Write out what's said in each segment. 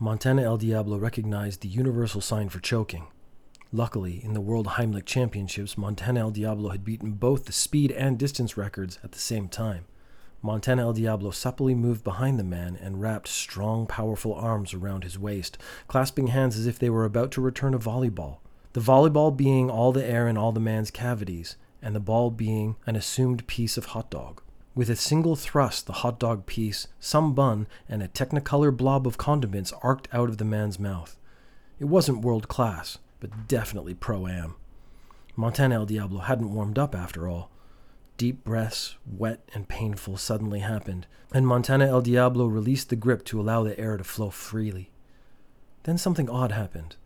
Montana El Diablo recognized the universal sign for choking. Luckily, in the World Heimlich Championships, Montana El Diablo had beaten both the speed and distance records at the same time. Montana El Diablo supplely moved behind the man and wrapped strong, powerful arms around his waist, clasping hands as if they were about to return a volleyball. The volleyball being all the air in all the man's cavities, and the ball being an assumed piece of hot dog. With a single thrust, the hot dog piece, some bun, and a technicolor blob of condiments arced out of the man's mouth. It wasn't world class, but definitely pro am. Montana El Diablo hadn't warmed up after all. Deep breaths, wet and painful, suddenly happened, and Montana El Diablo released the grip to allow the air to flow freely. Then something odd happened.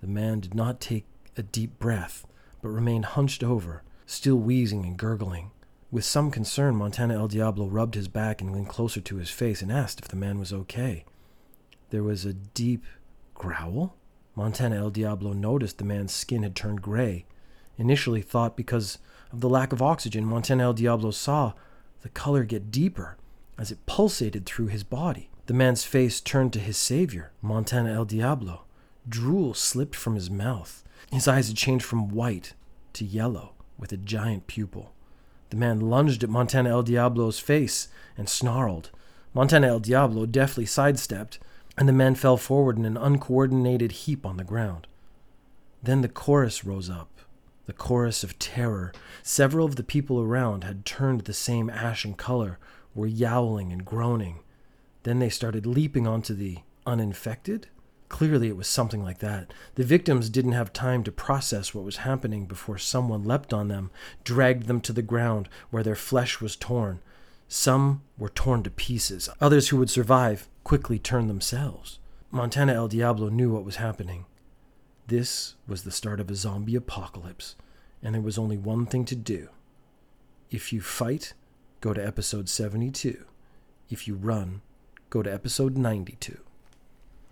The man did not take a deep breath, but remained hunched over, still wheezing and gurgling. With some concern, Montana El Diablo rubbed his back and leaned closer to his face and asked if the man was okay. There was a deep growl. Montana El Diablo noticed the man's skin had turned gray. Initially thought because of the lack of oxygen, Montana El Diablo saw the color get deeper as it pulsated through his body. The man's face turned to his savior, Montana El Diablo. Drool slipped from his mouth. His eyes had changed from white to yellow with a giant pupil. The man lunged at Montana El Diablo's face and snarled. Montana El Diablo deftly sidestepped, and the man fell forward in an uncoordinated heap on the ground. Then the chorus rose up the chorus of terror. Several of the people around had turned the same ashen color, were yowling and groaning. Then they started leaping onto the uninfected? Clearly, it was something like that. The victims didn't have time to process what was happening before someone leapt on them, dragged them to the ground where their flesh was torn. Some were torn to pieces. Others who would survive quickly turned themselves. Montana El Diablo knew what was happening. This was the start of a zombie apocalypse, and there was only one thing to do. If you fight, go to episode 72. If you run, go to episode 92.